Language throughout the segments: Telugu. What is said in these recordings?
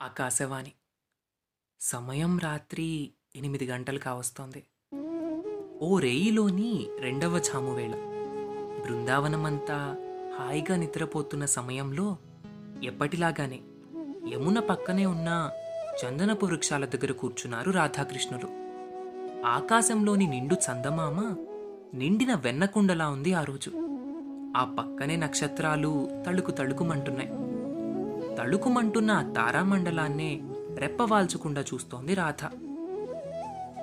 ఆకాశవాణి. సమయం రాత్రి ఎనిమిది గంటలు కావస్తోంది ఓ రేయిలోని రెండవ చామువేళ. బృందావనమంతా హాయిగా నిద్రపోతున్న సమయంలో ఎప్పటిలాగానే యమున పక్కనే ఉన్న చందనపు వృక్షాల దగ్గర కూర్చున్నారు రాధాకృష్ణులు. ఆకాశంలోని నిండు చందమామ నిండిన వెన్నకుండలా ఉంది ఆ రోజు. ఆ పక్కనే నక్షత్రాలు తళుకు తళుకుమంటున్నాయి. తళుకుమంటున్న ఆ తారామండలాన్నే రెప్పవాల్చకుండా చూస్తోంది రాధ.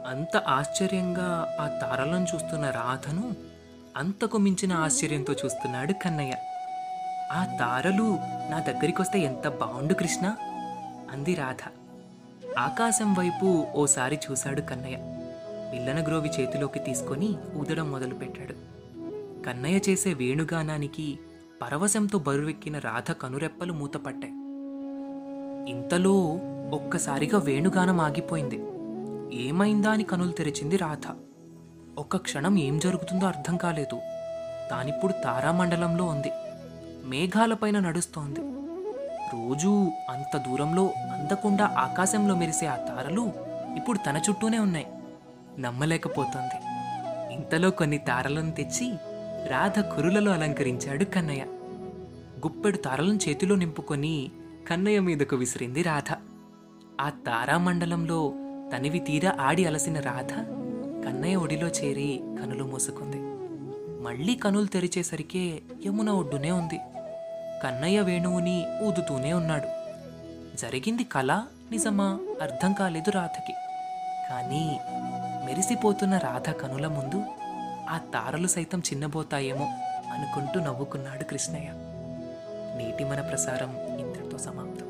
అంత ఆశ్చర్యంగా ఆ తారలను చూస్తున్న రాధను అంతకు మించిన ఆశ్చర్యంతో చూస్తున్నాడు కన్నయ్య. ఆ తారలు నా దగ్గరికొస్తే ఎంత బాగుండు కృష్ణ? అంది రాధ. ఆకాశం వైపు ఓసారి చూశాడు కన్నయ్య. పిల్లన గ్రోవి చేతిలోకి తీసుకొని ఊదడం మొదలుపెట్టాడు. కన్నయ్య చేసే వేణుగానానికి పరవశంతో బరువెక్కిన రాధ కనురెప్పలు మూతపట్టాయి. ఇంతలో ఒక్కసారిగా వేణుగానం ఆగిపోయింది. ఏమైందా అని కనులు తెరిచింది రాధ. ఒక్క క్షణం ఏం జరుగుతుందో అర్థం కాలేదు. తానిప్పుడు తారామండలంలో ఉంది. మేఘాలపైన నడుస్తోంది. రోజూ అంత దూరంలో అందకుండా ఆకాశంలో మెరిసే ఆ తారలు ఇప్పుడు తన చుట్టూనే ఉన్నాయి. నమ్మలేకపోతోంది. ఇంతలో కొన్ని తారలను తెచ్చి రాధ కురులలో అలంకరించాడు కన్నయ్య. గుప్పెడు తారలను చేతిలో నింపుకొని కన్నయ్య మీదకు విసిరింది రాధ. ఆ తారామండలంలో తనివి తీరా ఆడి అలసిన రాధ కన్నయ్య ఒడిలో చేరి కనులు మూసుకుంది. మళ్ళీ కనులు తెరిచేసరికే యమున ఒడ్డునే ఉంది. కన్నయ్య వేణువుని ఊదుతూనే ఉన్నాడు. జరిగింది కళ నిజమా అర్థం కాలేదు రాధకి. కానీ మెరిసిపోతున్న రాధ కనుల ముందు ఆ తారలు సైతం చిన్నబోతాయేమో అనుకుంటూ నవ్వుకున్నాడు కృష్ణయ్య. నేటి మన ప్రసారం ఇంతటితో సమాప్తం.